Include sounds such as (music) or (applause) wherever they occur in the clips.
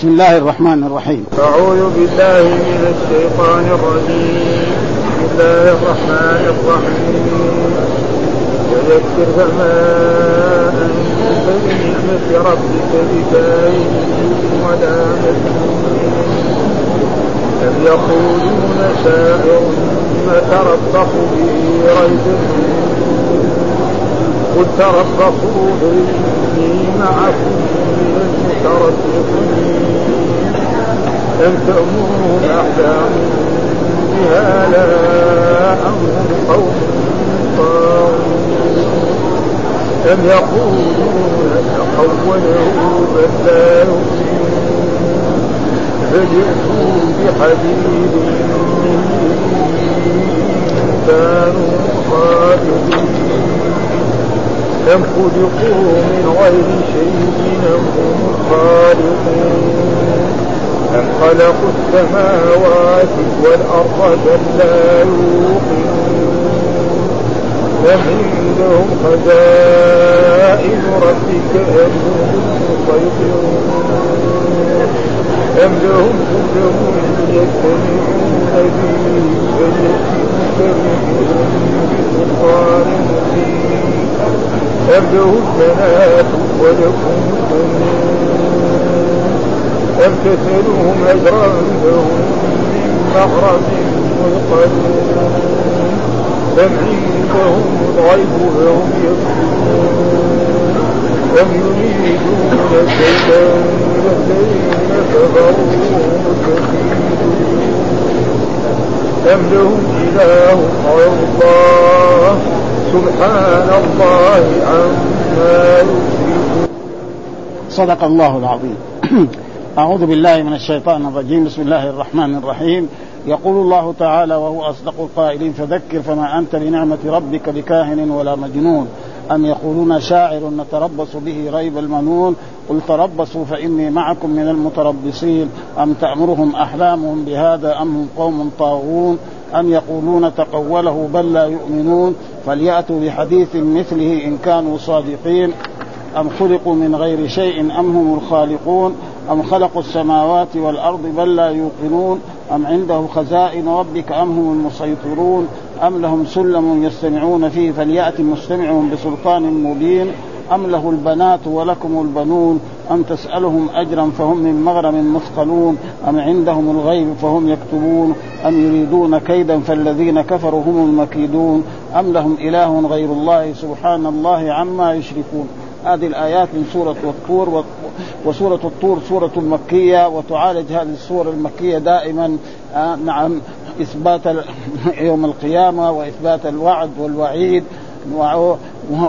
بسم الله الرحمن الرحيم. أعوذ بالله من الشيطان الرجيم. بسم الله الرحمن الرحيم. وذكر فما أنت بنعمة ربك بكائن ولا أم يقولون شاعر نتربص به ريب قل تربصوا إني معكم من المتربصين. أم تأمرهم أحلام بهذا أم هم قوم أم يقولون تحوله بل لا فجئتوا بحديد كانوا أم خلقوا من غير شيء أم هم الخالقون أم خلقوا السماوات والأرض بل لا يوقنون؟ أم عندهم خزائن ربك أم هم المسيطرون أم لهم سلم يستمعون؟ به فليأتوا بسلطان مبين أم له البنات ولكم أم تسألهم لهم من مغرم مثقلون أم عندهم الغيب فهم يكتبون أم يريدون كيدا الذين كفروا مستكيدون أم لهم إله غير الله. سبحان الله عما يشركون. صدق الله العظيم. (clears throat) أعوذ بالله من الشيطان الرجيم. بسم الله الرحمن الرحيم. يقول الله تعالى وهو أصدق القائلين فذكر فما أنت بنعمة ربك بكاهن ولا مجنون. أم يقولون شاعر نتربص به ريب المنون؟ قل تربصوا فإني معكم من المتربصين. أم تأمرهم أحلامهم بهذا أم هم قوم طاغون؟ أم يقولون تقوله بل لا يؤمنون؟ فليأتوا بحديث مثله إن كانوا صادقين. أم خلقوا من غير شيء أم هم الخالقون؟ أم خلقوا السماوات والأرض بل لا يوقنون؟ أم عنده خزائن ربك أم هم المسيطرون؟ أم لهم سلم يستمعون فيه فليأت مستمعهم بسلطان مبين؟ أم له البنات ولكم البنون أم تسألهم أجرا فهم من مغرم مثقلون أم عندهم الغيب فهم يكتبون أم يريدون كيدا فالذين كفروا هم المكيدون أم لهم إله غير الله سبحان الله عما يشركون. هذه الآيات من سورة الطور وسورة الطور سورة مكية وتعالج هذه السورة المكية دائما. آه نعم إثبات (laughs) يوم القيامة وإثبات الوعد والوعيد.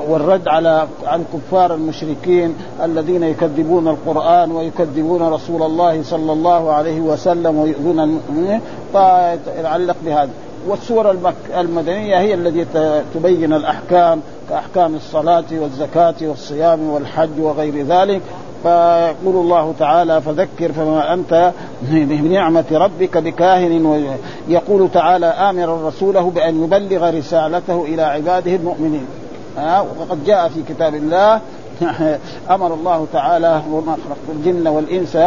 والرد على على الكفار المشركين الذين يكذبون القرآن ويكذبون رسول الله صلى الله عليه وسلم ويؤذون المؤمنين. فيتعلق بهذا. والسورة المدنية هي التي تبين الأحكام كأحكام الصلاة والزكاة والصيام والحج وغير ذلك. فيقول الله تعالى فذكر فما أنت بنعمة ربك بكاهن يقول تعالى آمرا رسوله بأن يبلغ رسالته إلى عباده المؤمنين. وقد جاء في كتاب الله (laughs) أمر الله تعالى وما خلقت الجن والإنس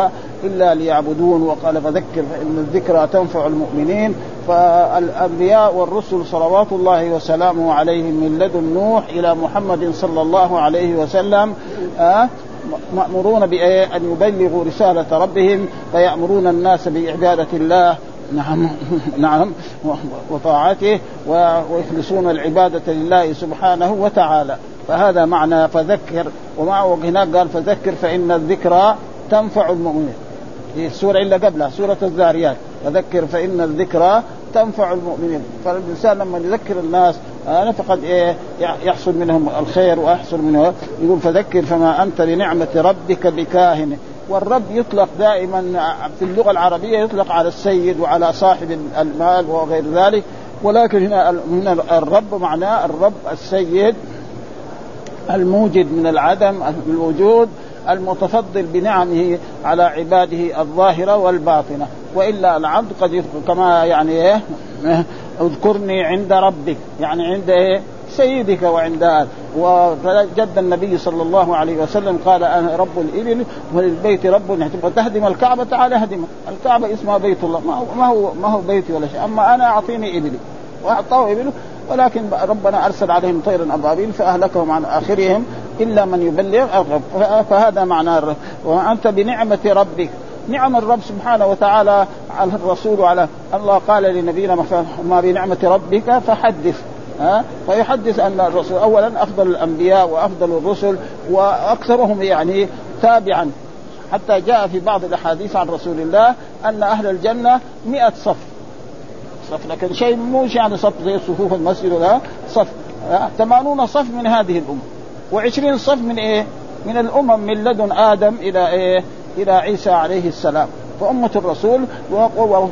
إلا ليعبدون وقال فذكر فإن الذكرى تنفع المؤمنين. فالأنبياء والرسل صلوات الله وسلامه عليهم من لدن نوح إلى محمد صلى الله عليه وسلم. مأمورون بأن يبلغوا رسالة ربهم فيأمرون الناس بعبادة الله. نعم. (laughs) نعم. وطاعته ويخلصون العبادة لله سبحانه وتعالى. فهذا معنى فذكر. ومعه هناك قال فذكر فإن الذكرى تنفع المؤمنين. السورة إلا قبلها سورة الذاريات فذكر فإن الذكرى تنفع المؤمنين. فالإنسان لما يذكر الناس أنا فقد إيه يحصل منهم الخير ويحصل منه. يقول فذكر فما أنت لنعمة ربك بكاهن. والرب يطلق دائما في اللغة العربية يطلق على السيد وعلى صاحب المال وغير ذلك. ولكن هنا هنا الرب معناه الرب السيد الموجد من العدم الوجود المتفضل بنعمه على عباده الظاهرة والباطنة. وإلا العبد قد كما يعني إيه اذكرني عند ربك يعني عند إيه؟ سيدك وعند وجد النبي صلى الله عليه وسلم قال أنا رب الإبل وللبيت رب وتهدم الكعبة تعالى اهدم الكعبة اسمها بيت الله. ما هو ما هو ما هو بيتي ولا شيء. أما أنا أعطيني إبلي. واعطاه إبله. ولكن ربنا أرسل عليهم طيرا أبابيل فأهلكهم عن آخرهم إلا من يبلغ فهذا معناه وأنت بنعمة ربك. نعم الرب سبحانه وتعالى على الرسول وعلى الله قال لنبينا ما بنعمة ربك فحدث. ها؟ فيحدث أن الرسول اولا أفضل الأنبياء وأفضل الرسل وأكثرهم يعني تابعا. حتى جاء في بعض الأحاديث عن رسول الله أن أهل الجنة مئة صف. صف لكن شيء مو يعني صف زي صفوف المسجد ولا صف. ثمانون صف من هذه الأمة. وعشرين صف من إيه؟ من الأمم من لدن آدم إلى إيه؟ إلى عيسى عليه السلام. فأمة الرسول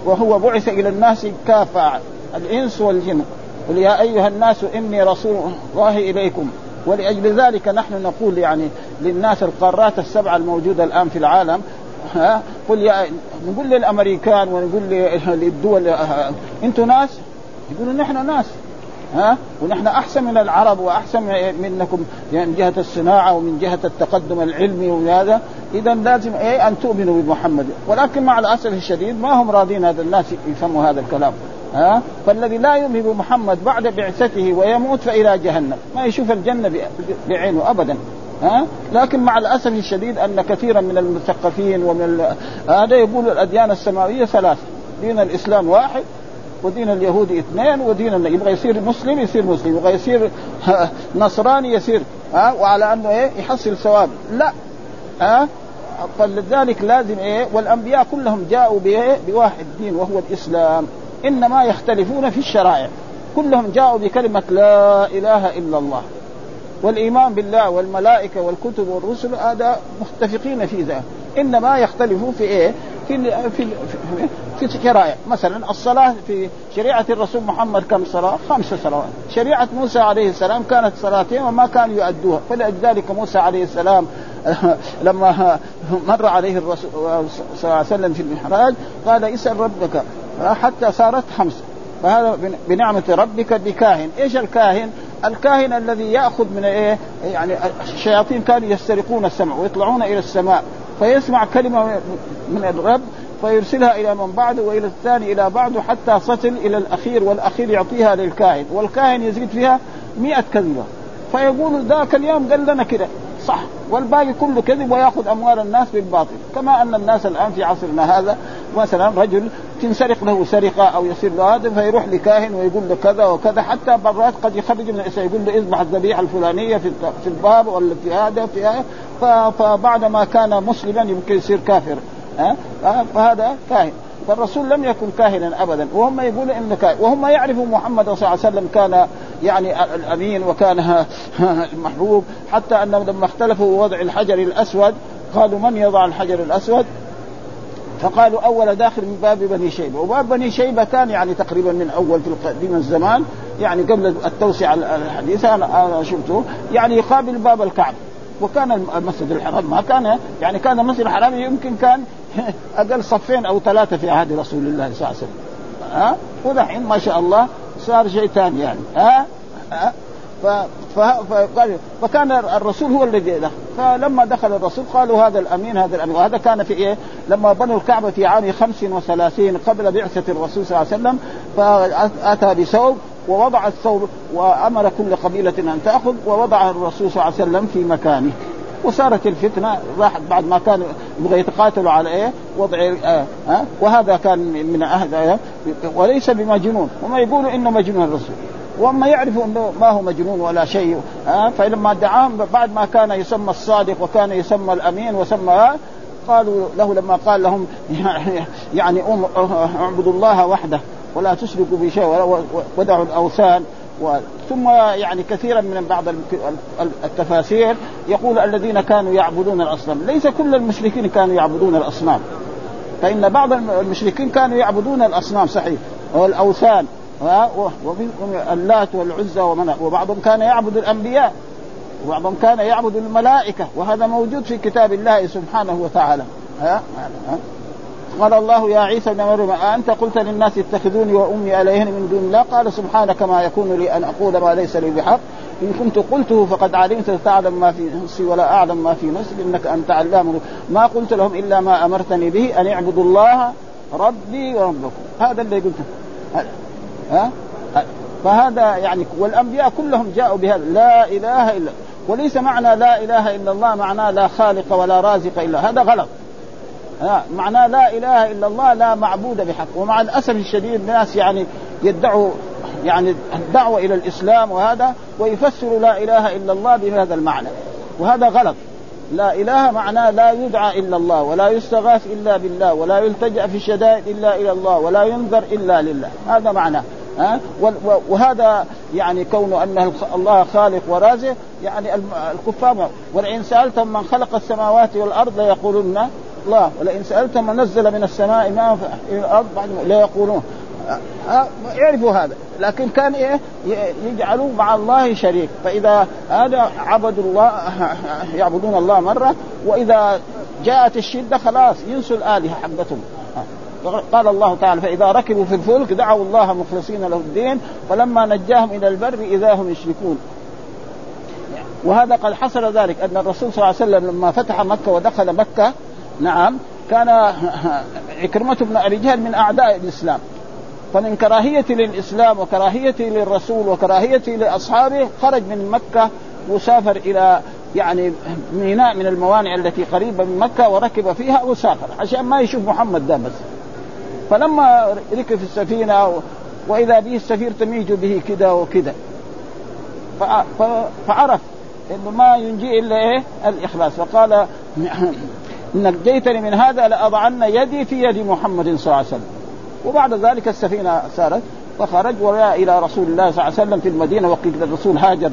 وهو بعث إلى الناس كافة الإنس والجن. قل يا أيها الناس إني رسول الله إليكم. ولأجل ذلك نحن نقول يعني للناس القارات السبعة الموجودة الآن في العالم ها قل يا نقول للأمريكان ونقول للدول أنتم ناس؟ يقولوا نحن ناس. ها؟ ونحن أحسن من العرب وأحسن منكم يعني من جهة الصناعة ومن جهة التقدم العلمي وهذا. اذا لازم إيه؟ أن تؤمنوا بمحمد. ولكن مع الأسف الشديد ما هم راضين هذا الناس يفهموا هذا الكلام. ها؟ فالذي لا يؤمن بمحمد بعد بعثته ويموت فإلى جهنم. ما يشوف الجنة بعينه ابدا. ها؟ لكن مع الأسف الشديد أن كثيرا من المثقفين ومن هذا يقول الأديان السماوية ثلاث دين الإسلام واحد ودين اليهود اثنين ودين يبغى يصير مسلم يصير مسلم يبغى يصير نصراني يصير ها وعلى أنه إيه؟ يحصل ثواب. لا. ها؟ فلذلك لازم إيه؟ والأنبياء كلهم جاءوا بإيه؟ بواحد دين وهو الإسلام. إنما يختلفون في الشرائع. كلهم جاءوا بكلمة لا إله إلا الله. والإيمان بالله والملائكة والكتب والرسل هذا متفقين في ذا إنما يختلفوا في إيه؟ في في في, شرائع مثلا الصلاة في شريعة الرسول محمد كم صلاة؟ خمس صلوات، شريعة موسى عليه السلام كانت صلاتين وما كانوا يؤدوها، فلذلك موسى عليه السلام (laughs) لما مر عليه الرسول صلى الله عليه وسلم في المحراج قال اسأل ربك. حتى صارت خمس. فهذا بنعمة ربك بكاهن، إيش الكاهن؟ الكاهن الذي يأخذ من إيه؟ يعني الشياطين كانوا يسترقون السمع ويطلعون إلى السماء. فيسمع كلمة من الرب فيرسلها إلى من بعده وإلى الثاني إلى بعده حتى تصل إلى الأخير والأخير يعطيها للكاهن والكاهن يزيد فيها مئة كذبة. فيقول ذاك اليوم قال لنا كده صح والباقي كله كذب ويأخذ أموال الناس بالباطل. كما أن الناس الآن في عصرنا هذا مثلا رجل تنسرق له سرقة أو يصير له هذا فيروح لكاهن ويقول له كذا وكذا. حتى مرات قد يخرج من الاسلام يقول له اذبح الذبيحة الفلانية في الباب ولا في هذا في هذا. فبعد ما كان مسلما يمكن يصير كافر ها؟ فهذا كاهن. فالرسول لم يكن كاهنا ابدا. وهم يقولوا انه كاهن وهم يعرفوا محمد صلى الله عليه وسلم كان يعني الأمين وكان المحبوب. حتى انهم لما اختلفوا وضع الحجر الأسود قالوا من يضع الحجر الأسود؟ فقالوا أول داخل من باب بني شيبة. وباب بني شيبة كان يعني تقريبا من أول في قديم الزمان يعني قبل التوسعه الحديثه أنا شفته. يعني يقابل باب الكعبة. وكان المسجد الحرام ما كان يعني كان المسجد الحرام يمكن كان (laughs) أقل صفين أو ثلاثة في عهد رسول الله صلى الله عليه وسلم. ها؟ ودحين ما شاء الله صار شيء ثاني يعني. ها, ها؟ فقال فكان الرسول هو الذي دخل فلما دخل الرسول قالوا هذا الأمين هذا الأمين. وهذا كان في إيه؟ لما بنوا الكعبة في عام 35 قبل بعثة الرسول صلى الله عليه وسلم فأتى بثوب ووضع الثوب وأمر كل قبيلة أن تأخذ ووضع الرسول صلى الله عليه وسلم في مكانه. وصارت الفتنة راحت بعد ما كانوا يبغى يتقاتلوا على إيه؟ وضع آه آه وهذا كان من أهد آه وليس بمجنون. وما يقولوا إنه مجنون الرسول. واما يعرفوا إنه ما هو مجنون ولا شيء. آه فلما دعاهم بعد ما كان يسمى الصادق وكان يسمى الأمين وسمى قالوا له لما قال لهم (laughs) يعني اعبدوا الله وحده ولا تشركوا بشيء ودعوا الأوثان. ثم يعني كثيرا من بعض التفاسير يقول الذين كانوا يعبدون الأصنام. ليس كل المشركين كانوا يعبدون الأصنام. فإن بعض المشركين كانوا يعبدون الأصنام صحيح. والأوثان. اللات والعزى وبعضهم كان يعبد الأنبياء وبعضهم كان يعبد الملائكة وهذا موجود في كتاب الله سبحانه وتعالى. ها؟ قال الله يا عيسى ابن مريم أأنت قلت للناس اتخذوني وأمي إليهن من دون الله؟ قال سبحانك ما يكون لي أن أقول ما ليس لي بحق. إن كنت قلته فقد علمت تعلم ما في نفسي ولا أعلم ما في نفسي إنك أنت علام ما قلت لهم إلا ما أمرتني به أن اعبدوا الله ربي وربكم. هذا اللي قلته. ها؟ فهذا يعني والأنبياء كلهم جاءوا بهذا لا إله إلا وليس معنى لا إله إلا الله معناه لا خالق ولا رازق إلا هذا غلط. معناه لا إله إلا الله لا معبود بحق. ومع الأسف الشديد الناس يعني يدعوا يعني الدعوة إلى الإسلام وهذا ويفسر لا إله إلا الله بهذا المعنى. وهذا غلط. لا إله معناه لا يدعى إلا الله ولا يستغاث إلا بالله ولا يلتجأ في الشدائد إلا إلى الله ولا ينذر إلا لله. هذا معناه. ها؟ وهذا يعني كون أن الله خالق ورازق يعني الكفار ولئن سألتم من خلق السماوات والأرض ليقولن الله. ولئن سألتم من نزل من السماء ماء في الأرض ليقولون. يعرفوا هذا. لكن كان إيه؟ يجعلوا مع الله شريك. فإذا هذا عبدوا الله (laughs) يعبدون الله مرة وإذا جاءت الشدة خلاص ينسوا الآلهة حقتهم. قال الله تعالى فإذا ركبوا في الفلك دعوا الله مخلصين له الدين فلما نجاهم إلى البر إذا هم يشركون. وهذا قد حصل ذلك أن الرسول صلى الله عليه وسلم لما فتح مكة ودخل مكة نعم كان عكرمة بن أبي جهل من أعداء الإسلام. فمن كراهيته للإسلام وكراهيته للرسول وكراهيته لأصحابه خرج من مكة وسافر إلى يعني ميناء من الموانئ التي قريبة من مكة وركب فيها وسافر عشان ما يشوف محمد ده بس. فلما ركب في السفينة وإذا به السفير تميج به كذا وكذا فعرف إنه ما ينجي إلا إيه؟ الإخلاص. فقال (clears throat) إنك جيتني من هذا لأضعن يدي في يد محمد صلى الله عليه وسلم. وبعد ذلك السفينة سارت فخرج وجاء إلى رسول الله صلى الله عليه وسلم في المدينة وقيل الرسول هاجر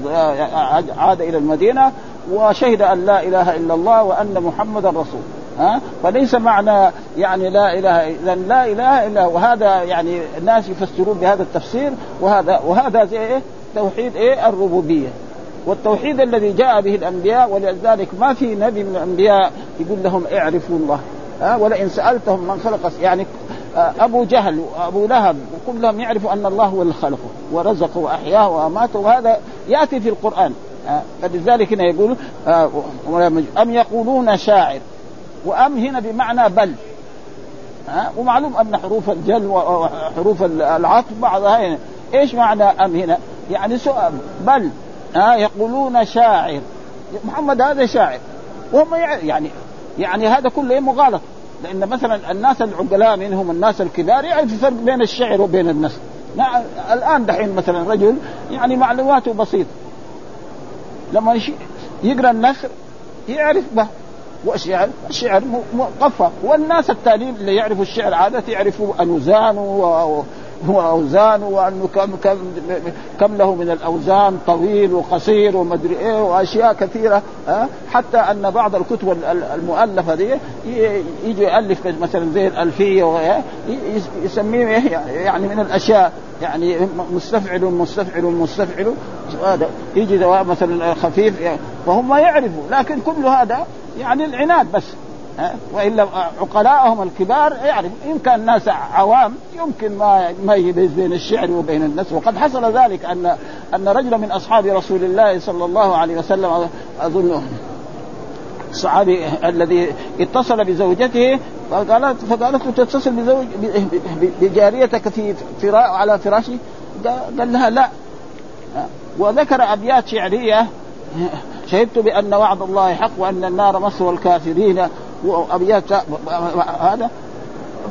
عاد إلى المدينة وشهد أن لا إله إلا الله وأن محمدا رسول ها؟ فليس معنى يعني لا إله اذا لا إله إلا وهذا يعني الناس يفسرون بهذا التفسير. وهذا وهذا زي إيه؟ توحيد إيه؟ الربوبية. والتوحيد الذي جاء به الأنبياء ولذلك ما في نبي من الأنبياء يقول لهم اعرفوا الله. ها؟ ولئن سألتهم من خلق يعني آه، أبو جهل وأبو لهب وكلهم يعرفوا أن الله هو اللي خلقه ورزقه وأحياه واماته وهذا يأتي في القرآن. فلذلك هنا يقول آه، أم يقولون شاعر؟ وام هنا بمعنى بل. ها؟ ومعلوم أن حروف الجل وحروف العطف بعضها هنا إيش معنى ام هنا؟ يعني سؤال. بل. ها؟ يقولون شاعر. محمد هذا شاعر. وهم يعني يعني هذا كله مغالط. لأن مثلا الناس العقلاء منهم الناس الكبار يعرف الفرق بين الشعر وبين النثر الآن دحين مثلا رجل يعني معلوماته بسيطة. لما يقرأ النثر يعرف به والشعر الشعر مقفى والناس التاليين اللي يعرفوا الشعر عادة يعرفوا أنوزان وأوزان وأنه كم كم كم له من الأوزان طويل وقصير ومدري إيه وأشياء كثيرة ها؟ حتى أن بعض الكتب المؤلفة دي يجي يالف مثلا زي الألفية يسميه يعني من الأشياء. يعني مستفعل مستفعل مستفعل. هذا يجي مثلا خفيف فهم يعرفوا لكن كل هذا يعني العناد بس والا عقلاءهم الكبار يعرف إن كان ناس عوام يمكن ما ما يميز بين الشعر وبين النثر وقد حصل ذلك ان أن رجلا من أصحاب رسول الله صلى الله عليه وسلم اظن الصحابي الذي اتصل بزوجته فقالت فقالت له تتصل بزوج بجاريتك في فرا على فراشي قال لها لا. وذكر أبيات شعرية. شهدت بأن وعد الله حق وأن النار مصر الكافرين وأبيات هذا.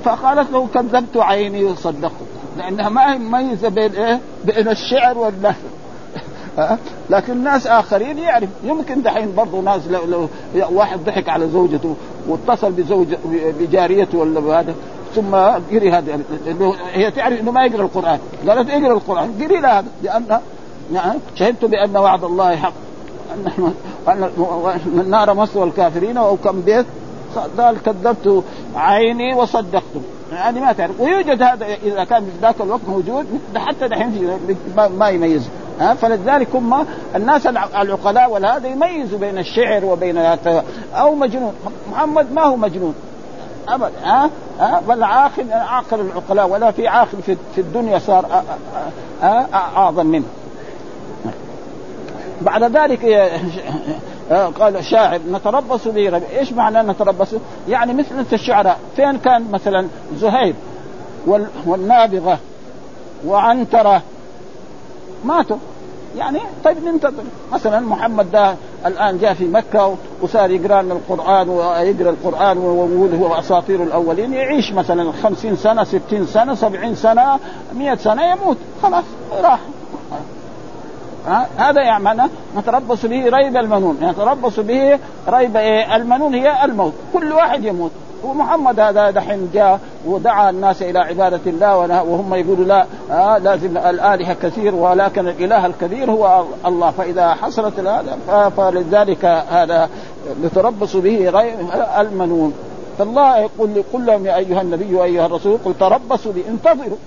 فقالت له كذبت عيني وصدقت لأنها ما هي مميزه بين إيه؟ بين الشعر والنثر لكن ناس آخرين يعرف. يمكن دحين برضه ناس لو, لو واحد ضحك على زوجته واتصل بزوج بجاريته ولا هذا. ثم قري هذا. هي تعرف إنه ما يقرأ القرآن. قالت اقرأ القرآن. قري لها. هذا لأن يعني شهدت بأن وعد الله حق. أن النار مثوى الكافرين أو كم بيت قال كذبت عيني وصدقته يعني ما تعرف. ويوجد هذا إذا كان في ذاك الوقت موجود حتى دحين ما يميز. ها فلذلك هم الناس العقلاء ولا هذا يميزوا بين الشعر وبين أو مجنون. محمد ما هو مجنون. ابدا ها؟ ها؟ بل عاقل عاقل العقلاء ولا في عاقل في الدنيا صار أعظم منه. بعد ذلك (laughs) قال الشاعر نتربص به إيش معنى نتربص؟ يعني مثل الشعراء. فين كان مثلا زهير والنابغة وعنترة؟ ماتوا. يعني طيب ننتظر مثلا محمد ده الآن جاء في مكة وصار يقرأ لنا القرآن ويقرا القرآن ويقول هو أساطير الأولين. يعيش مثلا خمسين سنة ستين سنة سبعين سنة مئة سنة يموت. خلاص راح. هذا يعني نتربص به ريب المنون. نتربص به ريب إيه؟ المنون هي الموت. كل واحد يموت. ومحمد هذا دحين جاء ودعا الناس إلى عبادة الله وهم يقولوا لا آه لازم الآلهة كثير ولكن الإله الكبير هو الله. فإذا حصلت هذا فلذلك هذا نتربص به المنون. فالله يقول قل لهم يا أيها النبي وأيها الرسول قل تربصوا بي انتظروا.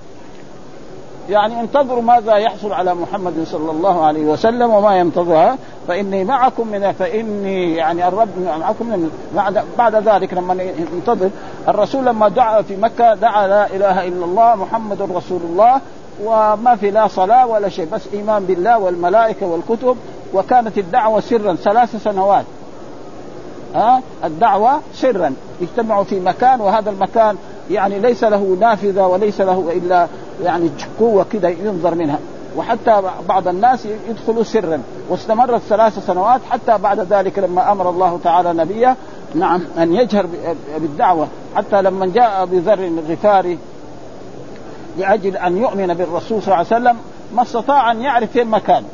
يعني انتظروا ماذا يحصل على محمد صلى الله عليه وسلم وما ينتظرها فإني معكم من فإني يعني الرب معكم من بعد بعد ذلك لما ينتظر الرسول لما دعا في مكة دعا لا إله إلا الله محمد رسول الله وما في لا صلاة ولا شيء بس إيمان بالله والملائكة والكتب وكانت الدعوة سرا ثلاث سنوات. ها؟ الدعوة سرا. اجتمعوا في مكان وهذا المكان يعني ليس له نافذة وليس له إلا يعني قوة كده ينظر منها. وحتى بعض الناس يدخلوا سرا. واستمرت ثلاث سنوات حتى بعد ذلك لما أمر الله تعالى نبيه نعم أن يجهر بالدعوة. حتى لما جاء أبي ذر الغفاري لأجل أن يؤمن بالرسول صلى الله عليه وسلم ما استطاع أن يعرف فين مكانه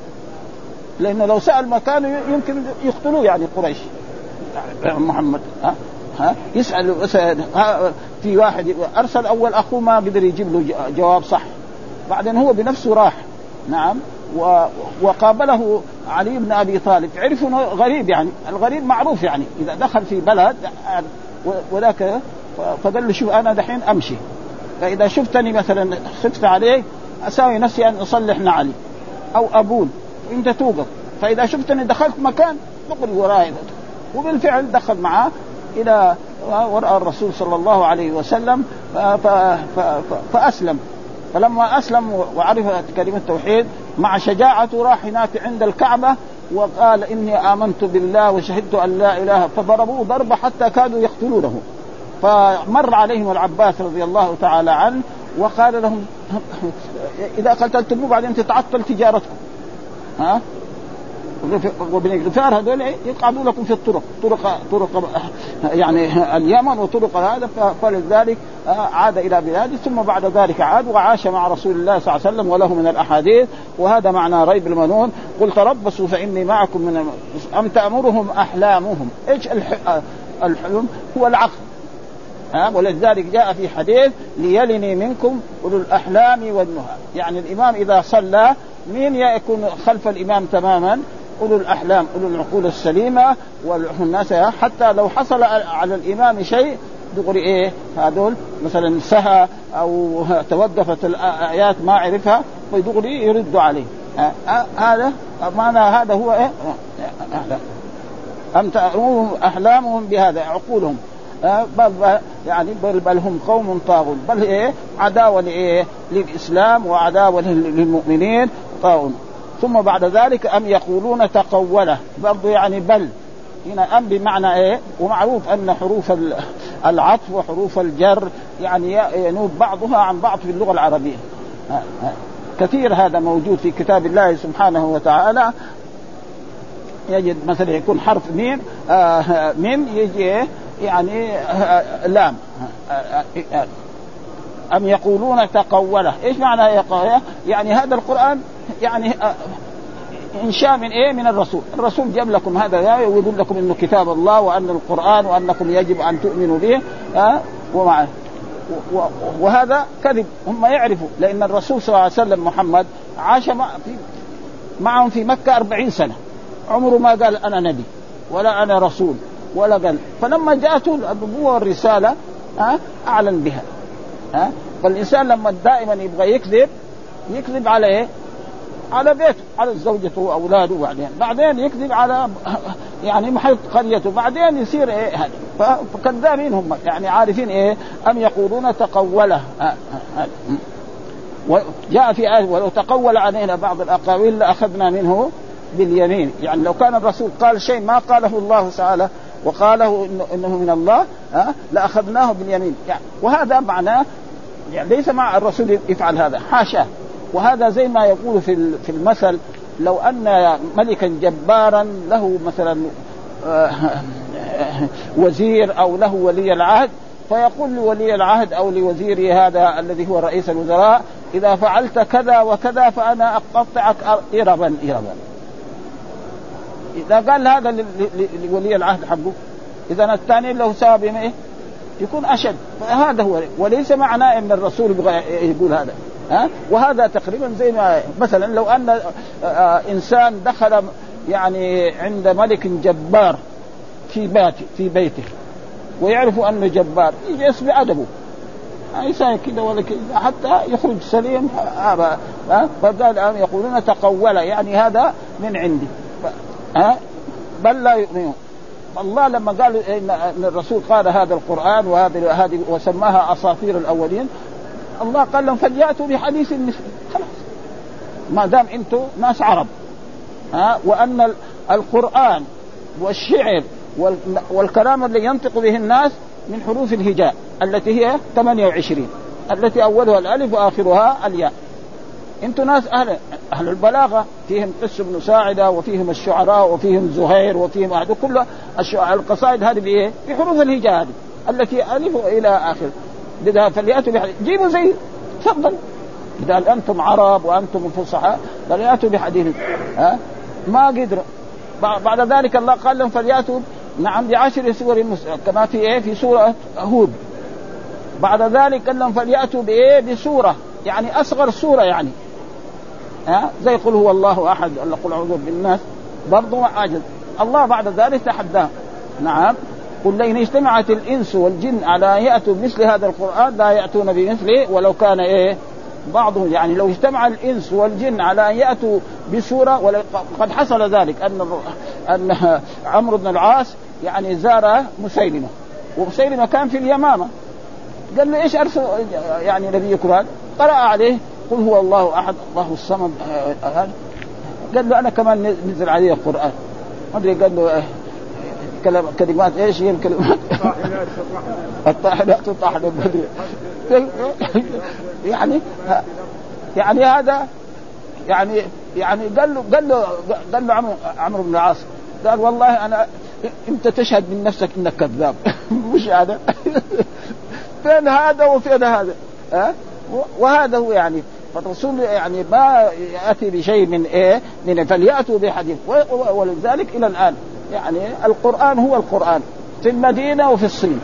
لأنه لو سأل مكانه يمكن يقتلوه يعني قريش. محمد ها؟ ها؟ يسأل في واحد أرسل أول اخوه ما قدر يجيب له جواب صح. بعدين هو بنفسه راح. نعم. و... وقابله علي بن أبي طالب. عرف إنه غريب يعني الغريب معروف يعني. إذا دخل في بلد وذاك فقال له شوف أنا دحين أمشي. فإذا شفتني مثلا خفت عليه أساوي نفسي أن أصلح نعلي أو أبول. وأنت توقف. فإذا شفتني دخلت مكان دغري وراي. وبالفعل دخل معاه إلى وراى الرسول صلى الله عليه وسلم فأسلم. فلما أسلم وعرف كلمة التوحيد مع شجاعته راح هناك عند الكعبة وقال إني آمنت بالله وشهدت أن لا إله فضربوه ضربة حتى كادوا يقتلونه. فمر عليهم العباس رضي الله تعالى عنه وقال لهم إذا قتلتموه بعدين تتعطل تجارتكم. ها؟ وبن الغفار هذول يقعدوا لكم في الطرق. طرق طرق يعني اليمن وطرق هذا فلذلك عاد إلى بلاده ثم بعد ذلك عاد وعاش مع رسول الله صلى الله عليه وسلم وله من الأحاديث وهذا معنى ريب المنون. قل تربصوا فإني معكم من أم تأمرهم أحلامهم؟ إيش الحلم؟ هو العقل. ها؟ ولذلك جاء في حديث ليلني منكم أولو الأحلام والنهى. يعني الإمام إذا صلى مين يكون خلف الإمام تماما؟ أولو الأحلام أولو العقول السليمة والناس حتى لو حصل على الإمام شيء دغري إيه؟ هذول مثلا سهى أو توقفت الآيات ما عرفها فدغري يردوا عليه. هذا معنى هذا هو إيه؟ أم تأمرهم أحلامهم بهذا عقولهم. بل يعني بل, بل هم قوم طاغون. بل إيه؟ عداوة لإيه؟ للإسلام وعداوة للمؤمنين طاغون. ثم بعد ذلك أم يقولون تقوله. برضه يعني بل. هنا أم بمعنى إيه؟ ومعروف أن حروف العطف وحروف الجر يعني ينوب بعضها عن بعض في اللغة العربية. كثير هذا موجود في كتاب الله سبحانه وتعالى. يجد مثلا يكون حرف ميم آه ميم يجي يعني آه لام. آه أم يقولون تقوله. إيش معنى يقوله؟ يعني هذا القرآن يعني إنشاء من إيه؟ من الرسول، الرسول جاب لكم هذا الآية ويقول لكم إنه كتاب الله وأن القرآن وأنكم يجب أن تؤمنوا به ها ومعه وهذا كذب هم يعرفوا لأن الرسول صلى الله عليه وسلم محمد عاش مع في معهم في مكة أربعين سنة عمره ما قال أنا نبي ولا أنا رسول ولا قال فلما جاءته النبوة والرسالة ها أعلن بها ها فالإنسان لما دائما يبغى يكذب يكذب على إيه؟ على بيته على زوجته واولاده بعدين. بعدين يكذب على (laughs) يعني محيط قريته. بعدين يصير إيه هذا؟ فكذابين هم. يعني عارفين إيه؟ أم يقولون تقوله. آه آه آه. وجاء في آية ولو تقول علينا بعض الأقاويل لأخذنا منه باليمين. يعني لو كان الرسول قال شيء ما قاله الله تعالى وقاله إنه, إنه من الله ها لأخذناه باليمين. يعني وهذا معناه يعني ليس مع الرسول يفعل هذا. حاشا. وهذا زي ما يقول في في المثل لو أن ملكا جبارا له مثلا آه، (laughs) وزير أو له ولي العهد فيقول لولي العهد أو لوزيره هذا الذي هو رئيس الوزراء إذا فعلت كذا وكذا فأنا أقطعك اربا اربا. إذا قال هذا لولي العهد حقه إذا الثاني لو ساب إيه يكون أشد. فهذا هو وليس معناه إن الرسول يقول هذا. ها؟ وهذا تقريبا زي ما مثلا لو أن آه، آه، إنسان دخل يعني عند ملك جبار في بيته في بيته ويعرف انه جبار يجلس بأدبه. انسان كذا ولا كذا حتى يخرج سليم ها فقال الآن يقولون تقول يعني هذا من عندي. ها؟ بل لا يؤمنون. الله لما قال إن الرسول قال هذا القرآن وهذا هذه وسماها أساطير الأولين الله قال لهم فليأتوا بحديث مثل خلاص. ما دام أنتم ناس عرب. ها؟ وأن القرآن والشعر والكلام الذي ينطق به الناس من حروف الهجاء التي هي 28 التي أولها الألف وآخرها الياء. أنتم ناس أهل أهل البلاغة فيهم قس بن ساعدة وفيهم الشعراء وفيهم زهير وفيهم كله القصائد هذه بإيه؟ بحروف الهجاء هذه التي ألف إلى آخر. اذا فليأتوا بحديث. جيبوا زي تفضل. إذا أنتم عرب وأنتم فصحاء فليأتوا بحديث. ها؟ ما قدروا بعد ذلك الله قال لهم فليأتوا نعم بعشر سور كما في إيه؟ في سورة هود. بعد ذلك قال لهم فليأتوا بإيه؟ بسورة. يعني أصغر سورة يعني. ها؟ زي قل هو الله أحد ولا قل أعوذ بالناس. برضه عاجز الله بعد ذلك تحداه. نعم. قل لئن اجتمعت الإنس والجن على ان يأتوا بمثل هذا القرآن لا يأتون بمثله ولو كان إيه بعضهم يعني لو اجتمع الإنس والجن على أن يأتوا بسورة وقد حصل ذلك أن أن عمرو بن العاص يعني زار مسيلمة ومسيلمة كان في اليمامة. قال له إيش أرسل يعني نبيكم هذا؟ قرأ عليه قل هو الله أحد الله الصمد هذا قال له أنا كمان نزل علي القرآن. ما أدري قال له كلمات إيش هي الكلمات؟ الطاحنات الطاحنة بدري يعني يعني هذا يعني يعني قال له قال له قال له عمرو عمرو بن العاص قال والله أنا أنت تشهد من نفسك إنك كذاب. (laughs) مش هذا. فين هذا وفين هذا؟ ها؟ وهذا هو يعني فالرسول يعني ما يأتي بشيء من إيه؟ من فليأتوا بحديث. ولذلك إلى الآن يعني القرآن هو القرآن في المدينة وفي الصين.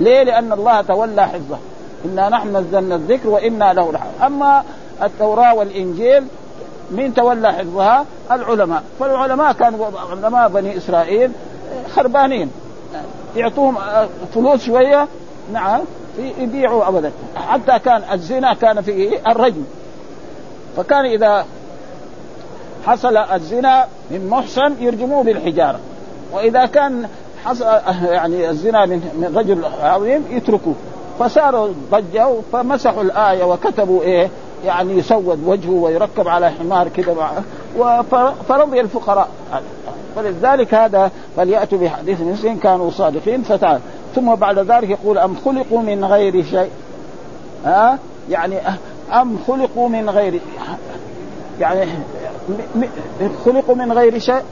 ليه؟ لأن الله تولى حفظه. إنا نحن نزلنا الذكر وإنا له لحافظ أما التوراة والإنجيل مين تولى حفظها؟ العلماء، فالعلماء كانوا علماء بني إسرائيل خربانين. يعطوهم فلوس شوية. نعم. يبيعوا ابدا. حتى كان الزنا كان فيه الرجم. فكان إذا حصل الزنا من محسن يرجموه بالحجارة. وإذا كان حصل يعني الزنا من رجل عظيم يتركوه. فصاروا ضجوا فمسحوا الآية وكتبوا إيه يعني يسود وجهه ويركب على حمار كذا فرضي الفقراء. فلذلك هذا فليأتوا بحديث مسلم كانوا صادقين. فتعال. ثم بعد ذلك يقول أم خلقوا من غير شيء؟ ها؟ يعني أم خلقوا من غير يعني خلقوا من غير شيء؟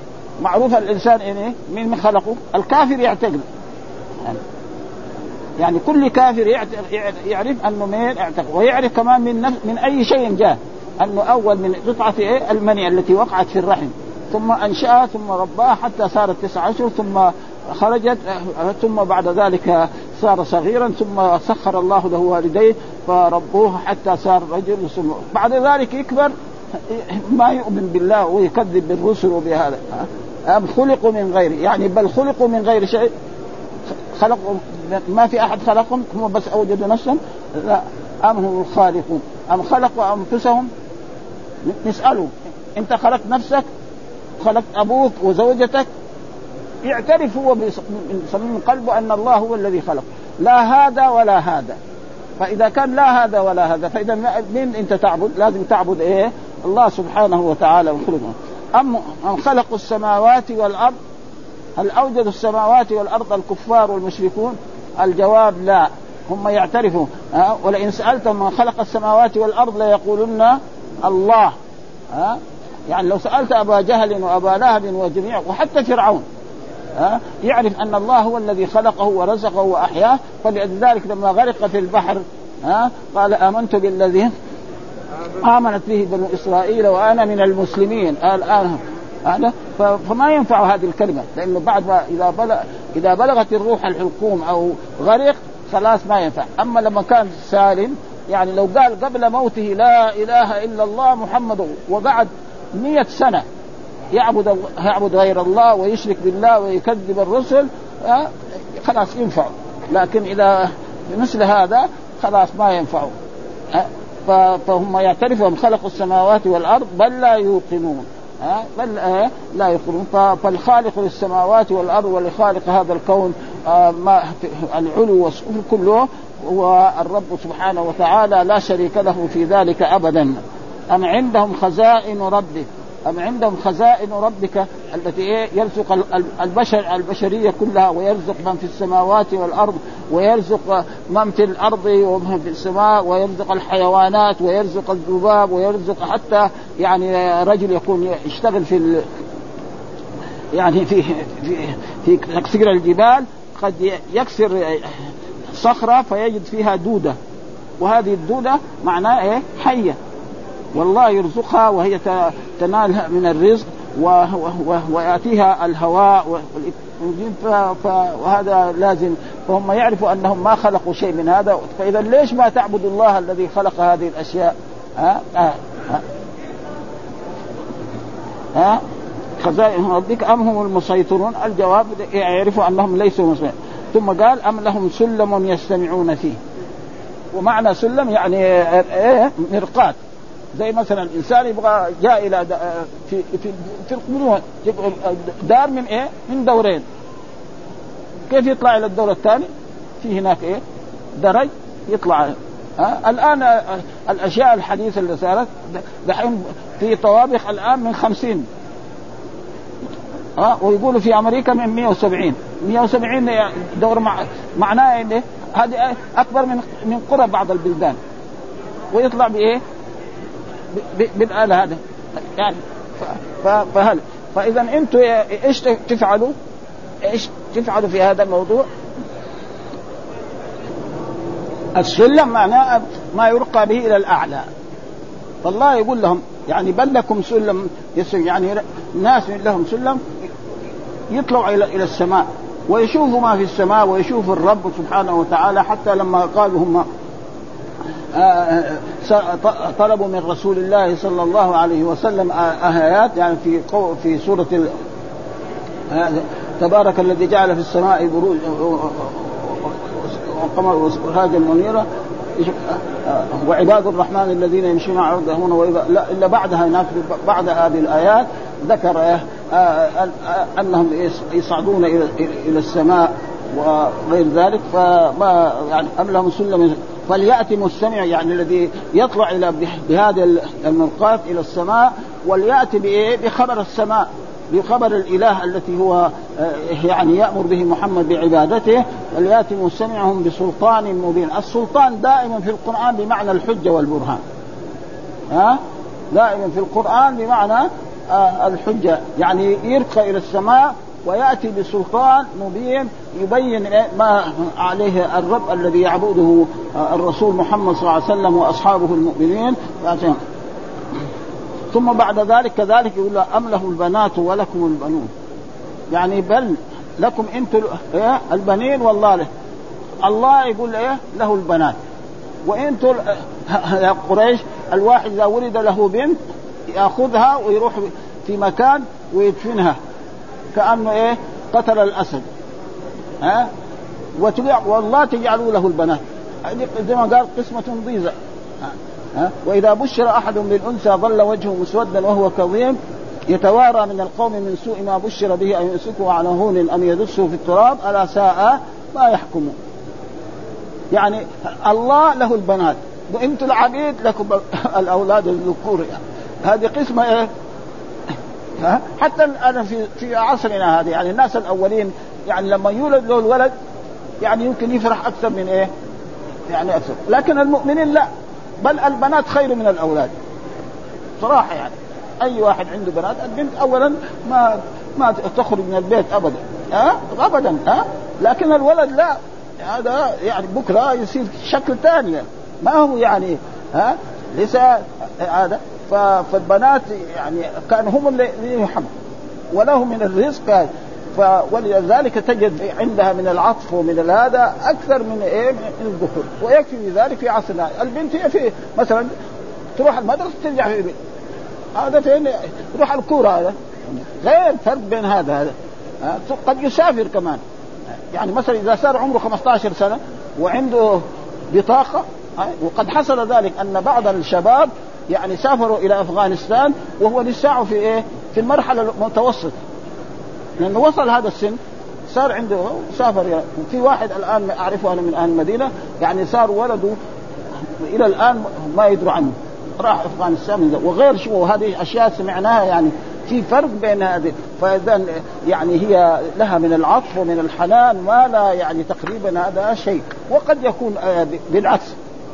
معروف الإنسان يعني من خلقه؟ الكافر يعتقد. يعني, كل كافر يعرف أنه من اعتقد ويعرف كمان من نفس من أي شيء جاء. أنه أول من قطعة إيه؟ المني التي وقعت في الرحم. ثم أنشأها ثم رباها حتى صارت تسعة أشهر ثم خرجت ثم بعد ذلك صار صغيرا ثم سخر الله له والديه فربوه حتى صار رجل ثم بعد ذلك يكبر ما يؤمن بالله ويكذب بالرسل وبهذا. أم خلقوا من غير يعني بل خلقوا من غير شيء. خلقوا ما في أحد خلقهم هم بس أوجدوا نفسهم لا أم هم الخالقون؟ أم خلقوا أنفسهم؟ نساله أنت خلقت نفسك خلقت أبوك وزوجتك يعترف هو من صميم قلبه أن الله هو الذي خلق. لا هذا ولا هذا. فإذا كان لا هذا ولا هذا فإذا من أنت تعبد؟ لازم تعبد إيه؟ الله سبحانه وتعالى وخلقه أم من خلق السماوات والأرض؟ هل أوجد السماوات والأرض الكفار والمشركون؟ الجواب لا. هم يعترفوا. ها؟ ولئن سالتم من خلق السماوات والأرض ليقولن الله. ها؟ يعني لو سألت أبا جهل وأبا لهب وجميع وحتى فرعون ها؟ يعرف أن الله هو الذي خلقه ورزقه وأحياه فلذلك لما غرق في البحر ها؟ قال آمنت بالذي آمنت به بنو إسرائيل وأنا من المسلمين. الان هذا؟ فما ينفع هذه الكلمة لأنه بعد ما إذا بلغ إذا بلغت الروح الحلقوم أو غرق خلاص ما ينفع. أما لما كان سالم يعني لو قال قبل موته لا إله إلا الله محمد وقعد مئة سنة يعبد يعبد غير الله ويشرك بالله ويكذب الرسل خلاص ينفع. لكن إذا مثل هذا خلاص ما ينفع. فهم يعترفون خلقوا السماوات والأرض بل لا يوقنون. ها بل لا يقولون فالخالق للسماوات والأرض ولخالق هذا الكون آه ما العلو والسفل كله هو الرب سبحانه وتعالى لا شريك له في ذلك ابدا. أم عندهم خزائن ربك أم عندهم خزائن ربك التي إيه؟ يرزق البشر البشرية كلها ويرزق من في السماوات والأرض ويرزق من في الأرض ومن في السماء ويرزق الحيوانات ويرزق الذباب ويرزق حتى يعني رجل يكون يشتغل في يعني في في في تكسير الجبال قد يكسر صخرة فيجد فيها دودة. وهذه الدودة معناها إيه؟ حية. والله يرزقها وهي تنال من الرزق ويأتيها الهواء وهذا لازم. فهم يعرفوا أنهم ما خلقوا شيء من هذا. فإذا ليش ما تعبد الله الذي خلق هذه الأشياء؟ ها؟ ها, ها؟ خزائن ربك أم هم المسيطرون؟ الجواب يعرفوا أنهم ليسوا مسيطرون. ثم قال أم لهم سلم يستمعون فيه. ومعنى سلم يعني إيه؟ مرقات. زي مثلا الانسان يبغى جاء إلى في في في دار من إيه؟ من دورين كيف يطلع إلى الدور الثاني؟ في هناك إيه؟ درج يطلع ها الآن الأشياء الحديثة اللي صارت دحين في طوابق الآن من خمسين ها ويقولوا في أمريكا من 170 170 دور مع معناه إيه؟ هذه أكبر من من قرى بعض البلدان ويطلع بإيه؟ بالاله هذا يعني فهل فإذا أنتم إيش تفعلوا؟ إيش تفعلوا في هذا الموضوع؟ السلم معناه ما يرقى به إلى الأعلى فالله يقول لهم يعني بل لكم سلم يعني ناس لهم سلم يطلعوا إلى إلى السماء ويشوفوا ما في السماء ويشوفوا الرب سبحانه وتعالى حتى لما قالوا هم طلبوا من رسول الله صلى الله عليه وسلم آيات يعني في في سورة تبارك الذي جعل في السماء بروج وقمر وسراجا منيرا. وعباد الرحمن الذين يمشون على الأرض هنا لا إلا بعدها هناك بعد هذه الآيات ذكر أنهم يصعدون إلى السماء وغير ذلك. فما يعني أم لهم سلم فليأتي مستمع يعني الذي يطلع إلى بهذه المرقات إلى السماء وليأتي بإيه؟ بخبر السماء بخبر الإله التي هو يعني يأمر به محمد بعبادته وليأتي مستمعهم بسلطان مبين، السلطان دائما في القرآن بمعنى الحجة والبرهان. ها؟ دائما في القرآن بمعنى الحجة، يعني يرقى إلى السماء ويأتي بسلطان مبين يبين ما عليه الرب الذي يعبده الرسول محمد صلى الله عليه وسلم وأصحابه المؤمنين. ثم بعد ذلك كذلك يقول أم له البنات ولكم البنون؟ يعني بل لكم أنتم إيه البنين والله. له الله يقول إيه له البنات. وأنتم يا قريش الواحد إذا ولد له بنت يأخذها ويروح في مكان ويدفنها. كأنه إيه؟ قتل الأسد. ها؟ والله تجعلوا له البنات. زي ما قال قسمة ضيزة ها؟ وإذا بشر أحد بالأنثى ظل وجهه مسودا وهو كظيم يتوارى من القوم من سوء ما بشر به أن يمسكه على هون أم يدسه في التراب ألا ساء ما يحكمون يعني الله له البنات. وإنتم العبيد لكم الأولاد الذكور. يعني هذه قسمة إيه؟ ها؟ حتى أنا في في عصرنا هذا يعني الناس الأولين يعني لما يولد له الولد يعني يمكن يفرح أكثر من إيه؟ يعني أكثر. لكن المؤمنين لا. بل البنات خير من الأولاد. صراحة يعني. أي واحد عنده بنات البنت اولا ما ما تخرج من البيت ابدا. ها؟ ابدا ها؟ لكن الولد لا. هذا يعني بكرة يصير شكل ثاني ما هو يعني ها؟ ليس هذا فالبنات يعني كانوا هم اللي يحب ولهم من الرزق ولذلك تجد عندها من العطف ومن هذا أكثر من إيه من الذكور. ويكفي ذلك في عصرنا. البنت هي في مثلا تروح المدرسة ترجع في البيت. هذا فين؟ يروح الكورة هذا. غير فرق بين هذا هذا. قد يسافر كمان. يعني مثلا إذا صار عمره 15 سنة وعنده بطاقة وقد حصل ذلك أن بعض الشباب يعني سافروا إلى أفغانستان وهو لساعه في إيه؟ في المرحلة المتوسطة. لأنه وصل هذا السن صار عنده سافر يعني في واحد الآن أعرفه أنا من أهل المدينة يعني صار ولده إلى الآن ما يدروا عنه. راح أفغانستان وغير شو هذه أشياء سمعناها يعني في فرق بين هذه. فإذا يعني هي لها من العطف ومن الحنان ما لا يعني تقريبا هذا شيء. وقد يكون آه،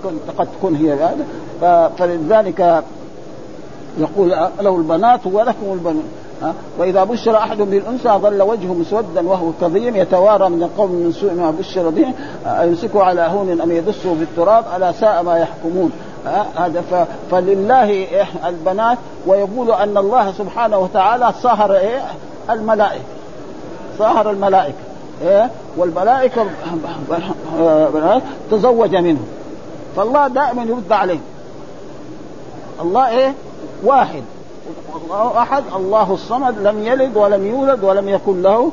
بالعكس قد تكون هي هذا فلذلك يقول له البنات ولكم البنون. وإذا بشر أحد بالأنثى ظل وجهه مسودا وهو كظيم يتوارى من القوم من سوء ما بشر به. يمسكه على هون أم يدسه في التراب؟ ألا ساء ما يحكمون. هذا فلله البنات. ويقول أن الله سبحانه وتعالى صهر إيه؟ الملائكة. صهر الملائكة. إيه؟ والملائكة تزوج منهم فالله دائما يرد عليه. الله إيه؟ واحد. الله أحد الله الصمد لم يلد ولم يولد ولم يكن له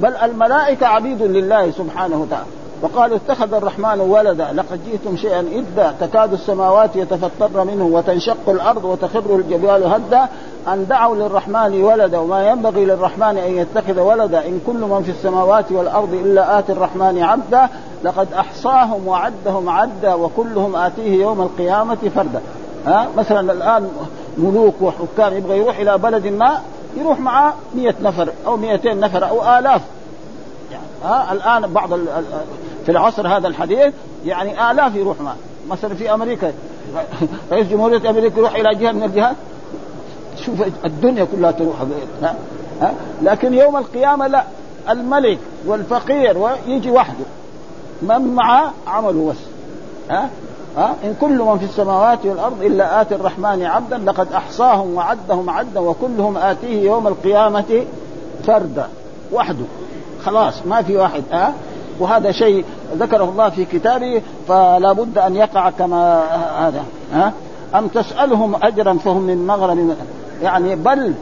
بل الملائكة عبيد لله سبحانه وتعالى. وقالوا اتخذ الرحمن ولدا لقد جئتم شيئا إدا تكاد السماوات يتفطرن منه وتنشق الأرض وتخر الجبال هدا. أن دعوا للرحمن ولدا وما ينبغي للرحمن أن يتخذ ولدا إن كل من في السماوات والأرض إلا آتي الرحمن عبدا. لقد أحصاهم وعدهم عدا وكلهم آتيه يوم القيامة فردا. ها؟ مثلا الآن ملوك وحكام يبغى يروح إلى بلد ما يروح معاه مئة نفر أو مئتين نفر أو آلاف. يعني ها؟ الآن بعض في العصر هذا الحديث يعني آلاف يروح معه مثلا في أمريكا رئيس جمهورية أمريكا يروح إلى جهة من الجهات. شوف الدنيا كلها تروح ها؟ ها؟ لكن يوم القيامة لا الملك والفقير ويجي وحده. من معه؟ عمله بس ها؟ ها؟ إن كل من في السماوات والأرض إلا آتي الرحمن عبدا لقد أحصاهم وعدهم عدا وكلهم آتيه يوم القيامة فردا. وحده. خلاص ما في واحد ها؟ وهذا شيء ذكره الله في كتابه فلا بد أن يقع كما هذا ها؟ أم تسألهم اجرا فهم من مغرم؟ يعني بل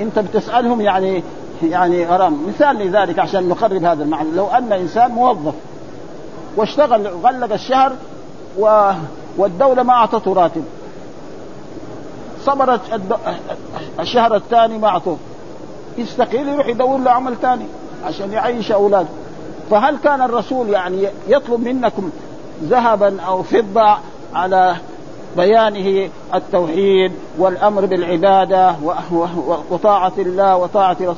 أنت بتسألهم يعني يعني غرام. مثال لذلك عشان نقرب هذا المعنى. لو أن إنسان موظف واشتغل غلق الشهر و والدولة ما أعطته راتب. صبرت الشهر الثاني ما أعطوه. يستقيل يروح يدور له عمل ثاني عشان يعيش أولاده. فهل كان الرسول يعني يطلب منكم ذهبا أو فضة على بيانه التوحيد والأمر بالعبادة وطاعة الله وطاعة رسوله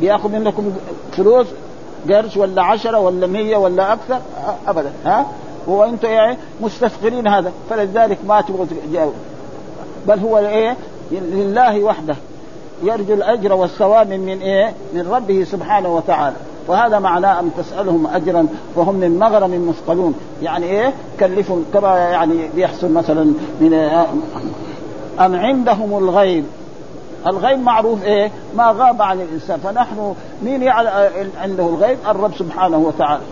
بياخذ منكم فلوس قرش ولا عشرة ولا مية ولا أكثر؟ أبدا ها؟ وأنتم يعني مستثقلين هذا فلذلك ما تبغوا بل هو إيه؟ لله وحده يرجو الأجر والثواب من إيه؟ من ربه سبحانه وتعالى. وهذا معناه أن تسألهم اجرا وهم من مغرم مثقلون يعني إيه؟ كلفهم كما يعني بيحصل مثلا من إيه؟ أم عندهم الغيب الغيب معروف إيه؟ ما غاب عن الإنسان فنحن مين عنده الغيب؟ الرب سبحانه وتعالى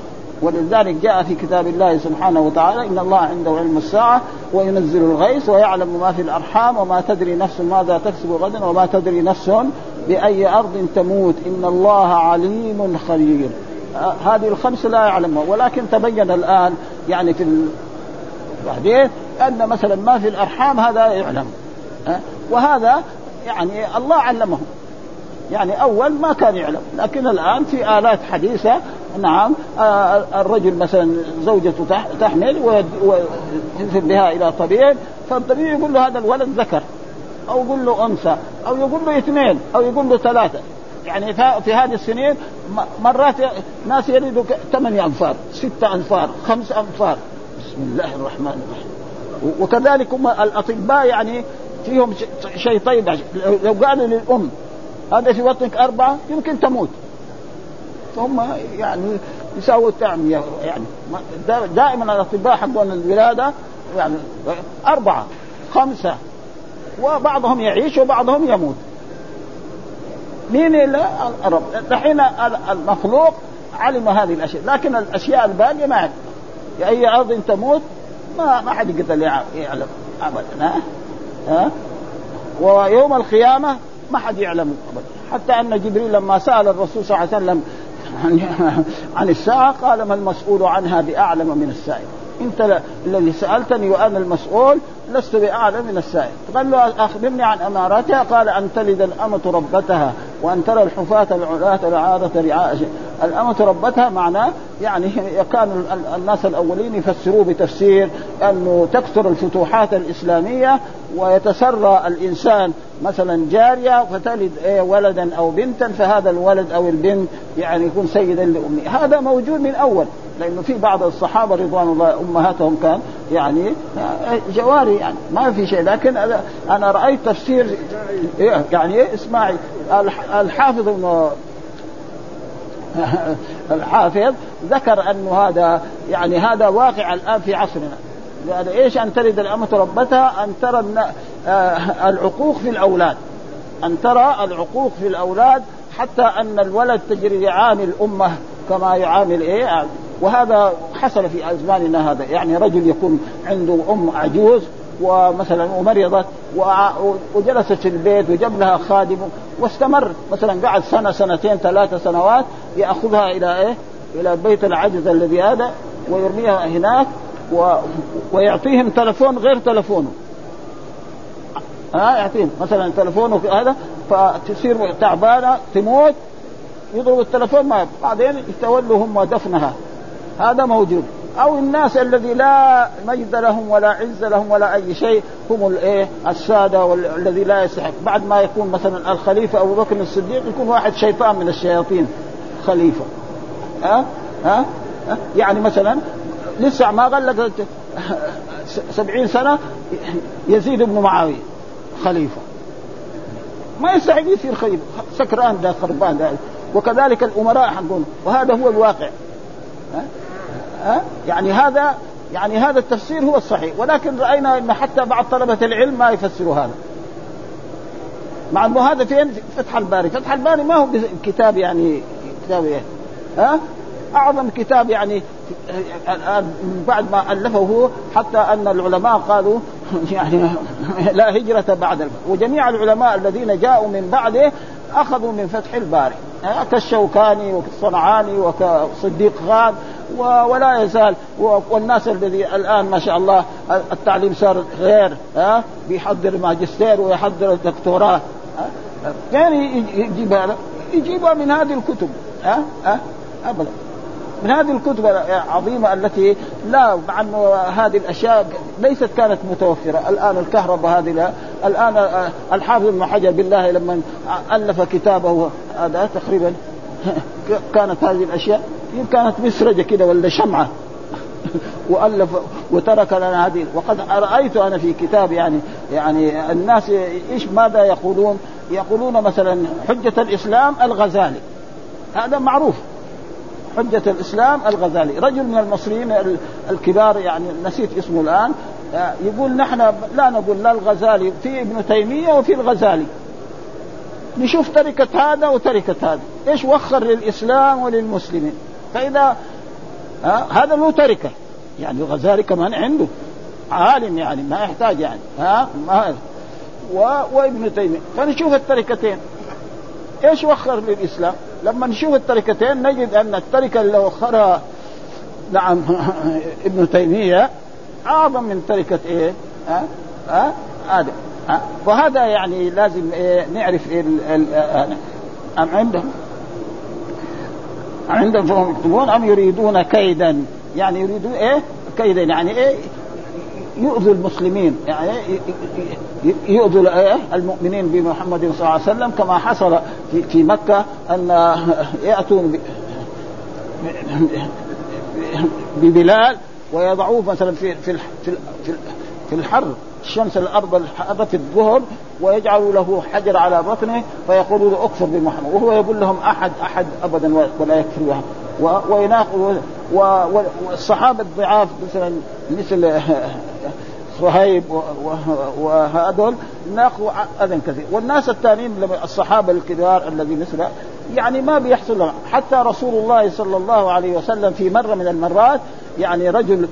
ولذلك جاء في كتاب الله سبحانه وتعالى إن الله عنده علم الساعة وينزل الغيث ويعلم ما في الأرحام وما تدري نفس ماذا تكسب غدا وما تدري نفس بأي أرض تموت. إن الله عليم خبير. هذه الخمس لا يعلمها. ولكن تبين الآن يعني في بعدين أن مثلا ما في الأرحام هذا يعلم. وهذا يعني الله علمهم يعني أول ما كان يعلم. لكن الآن في آلات حديثة نعم آه الرجل مثلا زوجته تحمل ويذهب بها إلى طبيب فالطبيب يقول له هذا الولد ذكر. أو يقول له انثى أو يقول له اثنين أو يقول له ثلاثة. يعني في هذه السنين مرات ناس يريدوا ثمانية أنفار ستة أنفار خمس أنفار. بسم الله الرحمن الرحيم. وكذلك هم الأطباء يعني فيهم شيء طيب لو قالوا للأم هذا في بطنك أربعة يمكن تموت. فهم يعني يساووا التعمية يعني دائما الأطباء حقون الولادة يعني أربعة خمسة. وبعضهم يعيش وبعضهم يموت. مين إلا الرب. دحين المخلوق علم هذه الأشياء لكن الأشياء الباقية ما يعلم أي أرض تموت؟ ما ما حد يقدر يعلم ابدا ها؟ ها؟ ويوم القيامة ما حد يعلم ابدا. حتى أن جبريل لما سأل الرسول صلى الله عليه وسلم عن الساعة قال ما المسؤول عنها بأعلم من السائل. انت الذي سألتني وأنا المسؤول لست باعلم من السائل. قال له أخبرني عن اماراتها قال أن تلد الأمة ربتها وأن ترى الحفاة العلاة العادة رعاء الأمة ربتها معناه يعني كان الناس الأولين يفسروه بتفسير أنه تكثر الفتوحات الإسلامية ويتسرى الإنسان مثلا جارية فتلد إيه ولدا أو بنتا فهذا الولد أو البنت يعني يكون سيدا لأمه هذا موجود من أول. لأنه في بعض الصحابة رضوان الله أمهاتهم كان يعني جواري يعني ما في شيء. لكن أنا رأيت تفسير يعني إيه اسمعي الحافظ (laughs) الحافظ ذكر انه هذا يعني هذا واقع الآن في عصرنا. يعني إيش أن تلد الأمة ربتها؟ أن ترى آه، العقوق في الأولاد. أن ترى العقوق في الأولاد حتى أن الولد تجري يعامل الامه كما يعامل إيه؟ وهذا حصل في ازماننا هذا. يعني رجل يكون عنده أم عجوز ومثلا ومرضت وجلست في البيت وجاب لها خادم واستمر. مثلا قعد سنة سنتين ثلاثة سنوات يأخذها إلى إيه؟ إلى بيت العجز الذي هذا ويرميها هناك و... ويعطيهم تلفون غير تلفونه. ها؟ يعطيهم مثلا تلفونه هذا فتصير تعبانة تموت يضرب التلفون ما بعدين يتولوا هم دفنها. هذا موجود. أو الناس الذي لا مجد لهم ولا عز لهم ولا أي شيء هم الايه السادة والذي لا يستحق. بعد ما يكون مثلا الخليفة أبو بكر الصديق يكون واحد شيطان من الشياطين. خليفة. ها؟ ها, ها؟ يعني مثلا لسه ما غلق (laughs) سبعين سنة يزيد بن معاوية خليفة. ما يستحق يصير خليفة. سكران ده خربان ده. وكذلك الأمراء حقهم. وهذا هو الواقع. يعني هذا يعني هذا التفسير هو الصحيح. ولكن رأينا إن حتى بعض طلبة العلم ما يفسروا هذا. مع إنه هذا فين فتح الباري. فتح الباري ما هو كتاب يعني كتاب إيه؟ ها؟ أعظم كتاب يعني بعد ما ألفه هو حتى أن العلماء قالوا (laughs) يعني لا هجرة بعد وجميع العلماء الذين جاءوا من بعده أخذوا من فتح الباري. كالشوكاني وكالصنعاني وكصديق خان ولا يزال والناس الذي الآن ما شاء الله التعليم صار غير ها؟ بيحضر ماجستير ويحضر الدكتوراه يعني يجيبها يجيبها من هذه الكتب ها؟ ها؟ ابدا. من هذه الكتب العظيمة التي لا مع أنه هذه الأشياء ليست كانت متوفرة. الآن الكهرباء هذه الآن الحافظ ابن حجر بالله لما ألف كتابه هذا تقريبا (laughs) كانت هذه الأشياء. كانت مسرجة كده ولا شمعة. وألف وترك لنا هذه. وقد رايت أنا في كتاب يعني يعني الناس إيش ماذا يقولون؟ يقولون مثلا حجة الإسلام الغزالي. هذا معروف. حجة الإسلام الغزالي. رجل من المصريين الكبار يعني نسيت اسمه الآن. يقول نحن لا نقول لا الغزالي في ابن تيمية وفي الغزالي. نشوف تركة هذا وتركة هذا. إيش وخر للإسلام وللمسلمين؟ فإذا هذا له تركة. يعني الغزالي كمان عنده. عالم يعني ما يحتاج يعني ها ما و... وابن تيمية. فنشوف التركتين. إيش وخر للإسلام؟ لما نشوف التركتين نجد أن التركة اللي وخرها نعم (laughs) ابن تيمية أعظم من تركة إيه؟ ها؟ ها؟ هذا. وهذا يعني لازم إيه؟ نعرف أم عندهم؟ عندهم فهم يكتبون أم يريدون كيدا؟ يعني يريدون إيه؟ كيدا يعني إيه؟ يؤذوا المسلمين يعني يؤذوا إيه؟ المؤمنين بمحمد صلى الله عليه وسلم كما حصل في في مكة أن يأتون ببلال ويضعوه مثلا في في في في الحر. الشمس الأرض حرة الظهر ويجعلوا له حجر على بطنه فيقولوا له اكفر بمحمد وهو يقول لهم أحد أحد أبدا ولا يكفر بها والصحابة الضعاف مثلا مثل صهيب وهذول ناقوا أذى كثير. والناس الثانيين الصحابة الكبار الذي مثل يعني ما بيحصل لهم. حتى رسول الله صلى الله عليه وسلم في مرة من المرات يعني رجل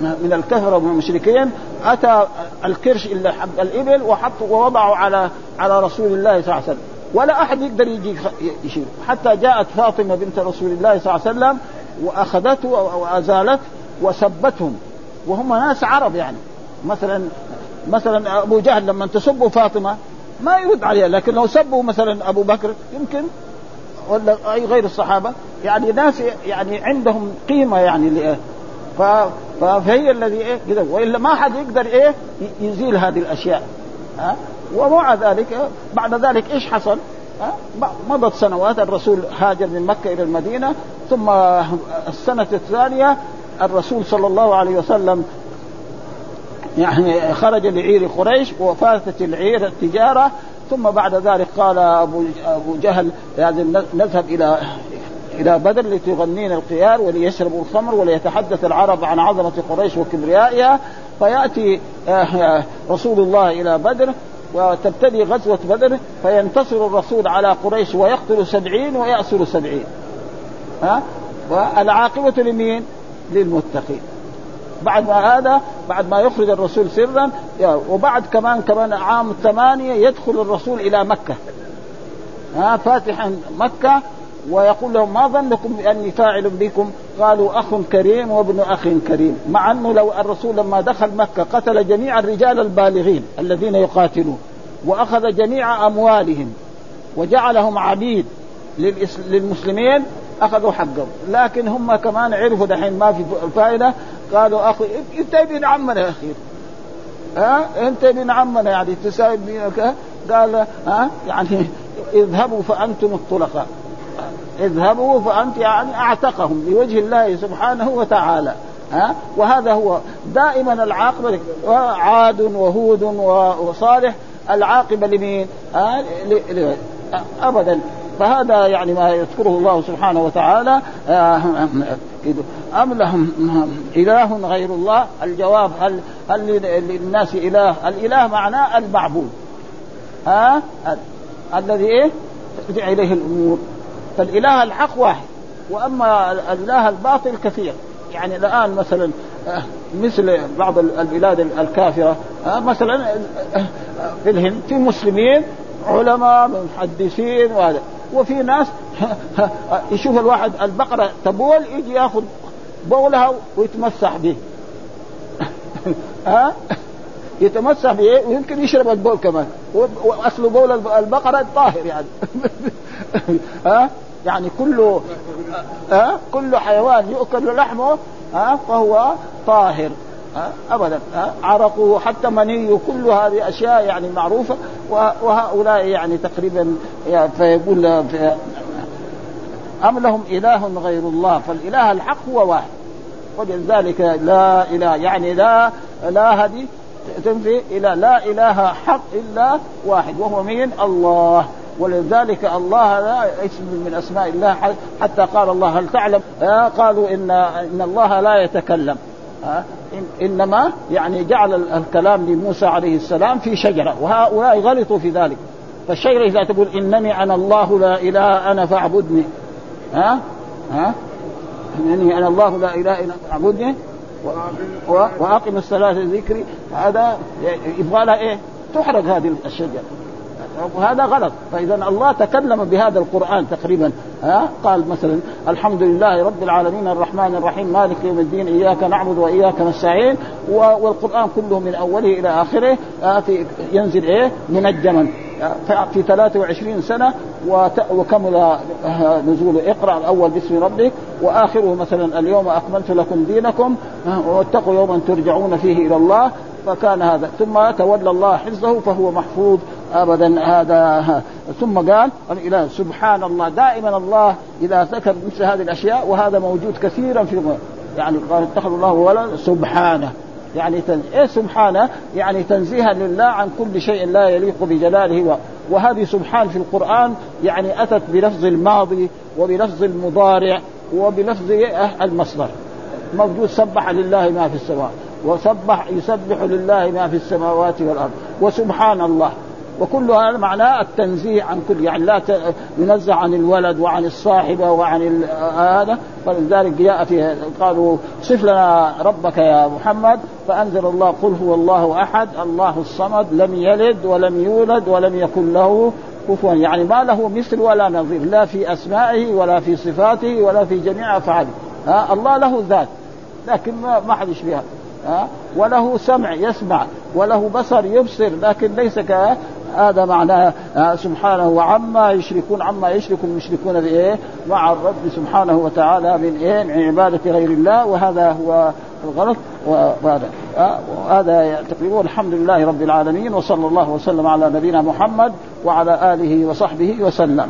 من الكفره ومن المشركين أتى الكرش الا حب الإبل وحط ووضعه على على رسول الله صلى الله عليه وسلم. ولا أحد يقدر يجي يشيل. حتى جاءت فاطمة بنت رسول الله صلى الله عليه وسلم وأخذته وأزالته وسبتهم. وهم ناس عرب يعني. مثلا مثلا أبو جهل لما تسبوا فاطمة ما يرد عليها لكن لو سبوا مثلا أبو بكر يمكن ولا أي غير الصحابة يعني ناس يعني عندهم قيمة يعني فهي الذي إيه كذا وإلا ما حد يقدر إيه يزيل هذه الأشياء. ها؟ ومع ذلك بعد ذلك إيش حصل؟ مضت سنوات الرسول هاجر من مكة إلى المدينة ثم السنة الثانية الرسول صلى الله عليه وسلم يعني خرج لعير قريش وفاتت العير التجارة ثم بعد ذلك قال ابو أبو جهل لازم نذهب إلى إلى بدر لتغنين القيار وليشربوا الخمر وليتحدث العرب عن عظمة قريش وكبريائها. فيأتي آه، رسول الله إلى بدر وتبتدي غزوة بدر فينتصر الرسول على قريش ويقتل سبعين ويأسر سبعين. ها؟ والعاقبة لمين؟ للمتقين. بعد ما هذا بعد ما يخرج الرسول سرا وبعد كمان كمان عام ثمانية يدخل الرسول إلى مكة. ها فاتحا مكة ويقول لهم ما ظنكم بأني فاعل بكم؟ قالوا أخ كريم وابن أخ كريم، مع أنه لو الرسول لما دخل مكة قتل جميع الرجال البالغين الذين يقاتلون وأخذ جميع أموالهم وجعلهم عبيد للمسلمين أخذوا حقهم، لكن هم كمان عرفوا دحين ما في فائدة قالوا أخي أنت ابن عمنا يا أخي. ها؟ أنت ابن عمنا يعني تساوي قال ها؟ يعني اذهبوا فأنتم الطلقاء. اذهبوا فأنت يعني أعتقهم لوجه الله سبحانه وتعالى. ها؟ وهذا هو دائما العاقبة عاد وهود وصالح العاقبة لمين؟ ها؟ ابدا. فهذا يعني ما يذكره الله سبحانه وتعالى أم لهم إله غير الله؟ الجواب هل هل للناس إله؟ الإله معناه المعبود. ها؟ الذي إيه؟ ترجع إليه الأمور. فالإله الحق واحد وأما الإله الباطل كثير. يعني الآن مثلا آه، مثل بعض البلاد الكافرة آه، مثلا آه، في الهند في مسلمين علماء محدثين وهذا. وفي ناس يشوف الواحد البقرة تبول يجي ياخذ بولها ويتمسح به (laughs) ها؟ يتمسح به ويمكن يشرب البول كمان. واصل بول البقرة طاهر يعني. (laughs) ها؟ يعني كل ها؟ كل حيوان يؤكل لحمه ها؟ فهو طاهر. ابدا عرقه حتى منيه كل هذه أشياء يعني معروفة وهؤلاء يعني تقريبا يعني فيقول أم لهم إله غير الله؟ فالإله الحق هو واحد. ولذلك لا إله يعني لا لا هذه تنفي إلى لا إله حق إلا واحد وهو مين؟ الله. ولذلك الله لا اسم من أسماء الله حتى قال الله هل تعلم؟ قالوا إن إن الله لا يتكلم. آه إنما يعني جعل الكلام لموسى عليه السلام في شجرة وهؤلاء غلطوا في ذلك. فالشجرة إذا تقول إنني أنا الله لا إله أنا فاعبدني. ها؟ ها؟ إنني أنا الله لا إله إلا فاعبدني. وأقم الصلاة ذكري هذا يبغى لها إيه؟ تحرق هذه الشجرة. وهذا غلط. فإذا الله تكلم بهذا القرآن تقريبا ها قال مثلا الحمد لله رب العالمين الرحمن الرحيم مالك يوم الدين إياك نعبد وإياك نستعين والقرآن كله من أوله إلى آخره ينزل إيه؟ منجما. في 23 سنة وكمل نزول. اقرأ الأول باسم ربك وآخره مثلا اليوم أكملت لكم دينكم واتقوا يوما ترجعون فيه إلى الله فكان هذا. ثم تولى الله حفظه فهو محفوظ. ابدا هذا ثم قال الإله سبحان الله دائما الله إذا ذكر مثل هذه الأشياء وهذا موجود كثيرا في يعني قال اتخذ الله ولد سبحانه. يعني تن... إيه سبحانه؟ يعني تنزيها لله عن كل شيء لا يليق بجلاله. و... وهذه سبحان في القرآن يعني أتت بلفظ الماضي وبلفظ المضارع وبلفظ المصدر. موجود سبح لله ما في السماء وسبح يسبح لله ما في السماوات والأرض. وسبحان الله. وكل هذا معناه التنزيه عن كل يعني لا ينزه عن الولد وعن الصاحبة وعن هذا. فلذلك جاء في قالوا صف لنا ربك يا محمد فأنزل الله قل هو الله أحد الله الصمد لم يلد ولم يولد ولم يكن له كفوا. يعني ما له مثل ولا نظير لا في أسمائه ولا في صفاته ولا في جميع أفعاله. ها؟ الله له ذات لكن ما حد يشبهها ها؟ وله سمع يسمع وله بصر يبصر لكن ليس هذا معناه سبحانه وعما يشركون عما يشرك المشركون بإيه؟ مع الرب سبحانه وتعالى من إيه؟ من عبادة غير الله وهذا هو الغلط وهذا هذا تقريبا الحمد لله رب العالمين وصلى الله وسلم على نبينا محمد وعلى آله وصحبه وسلم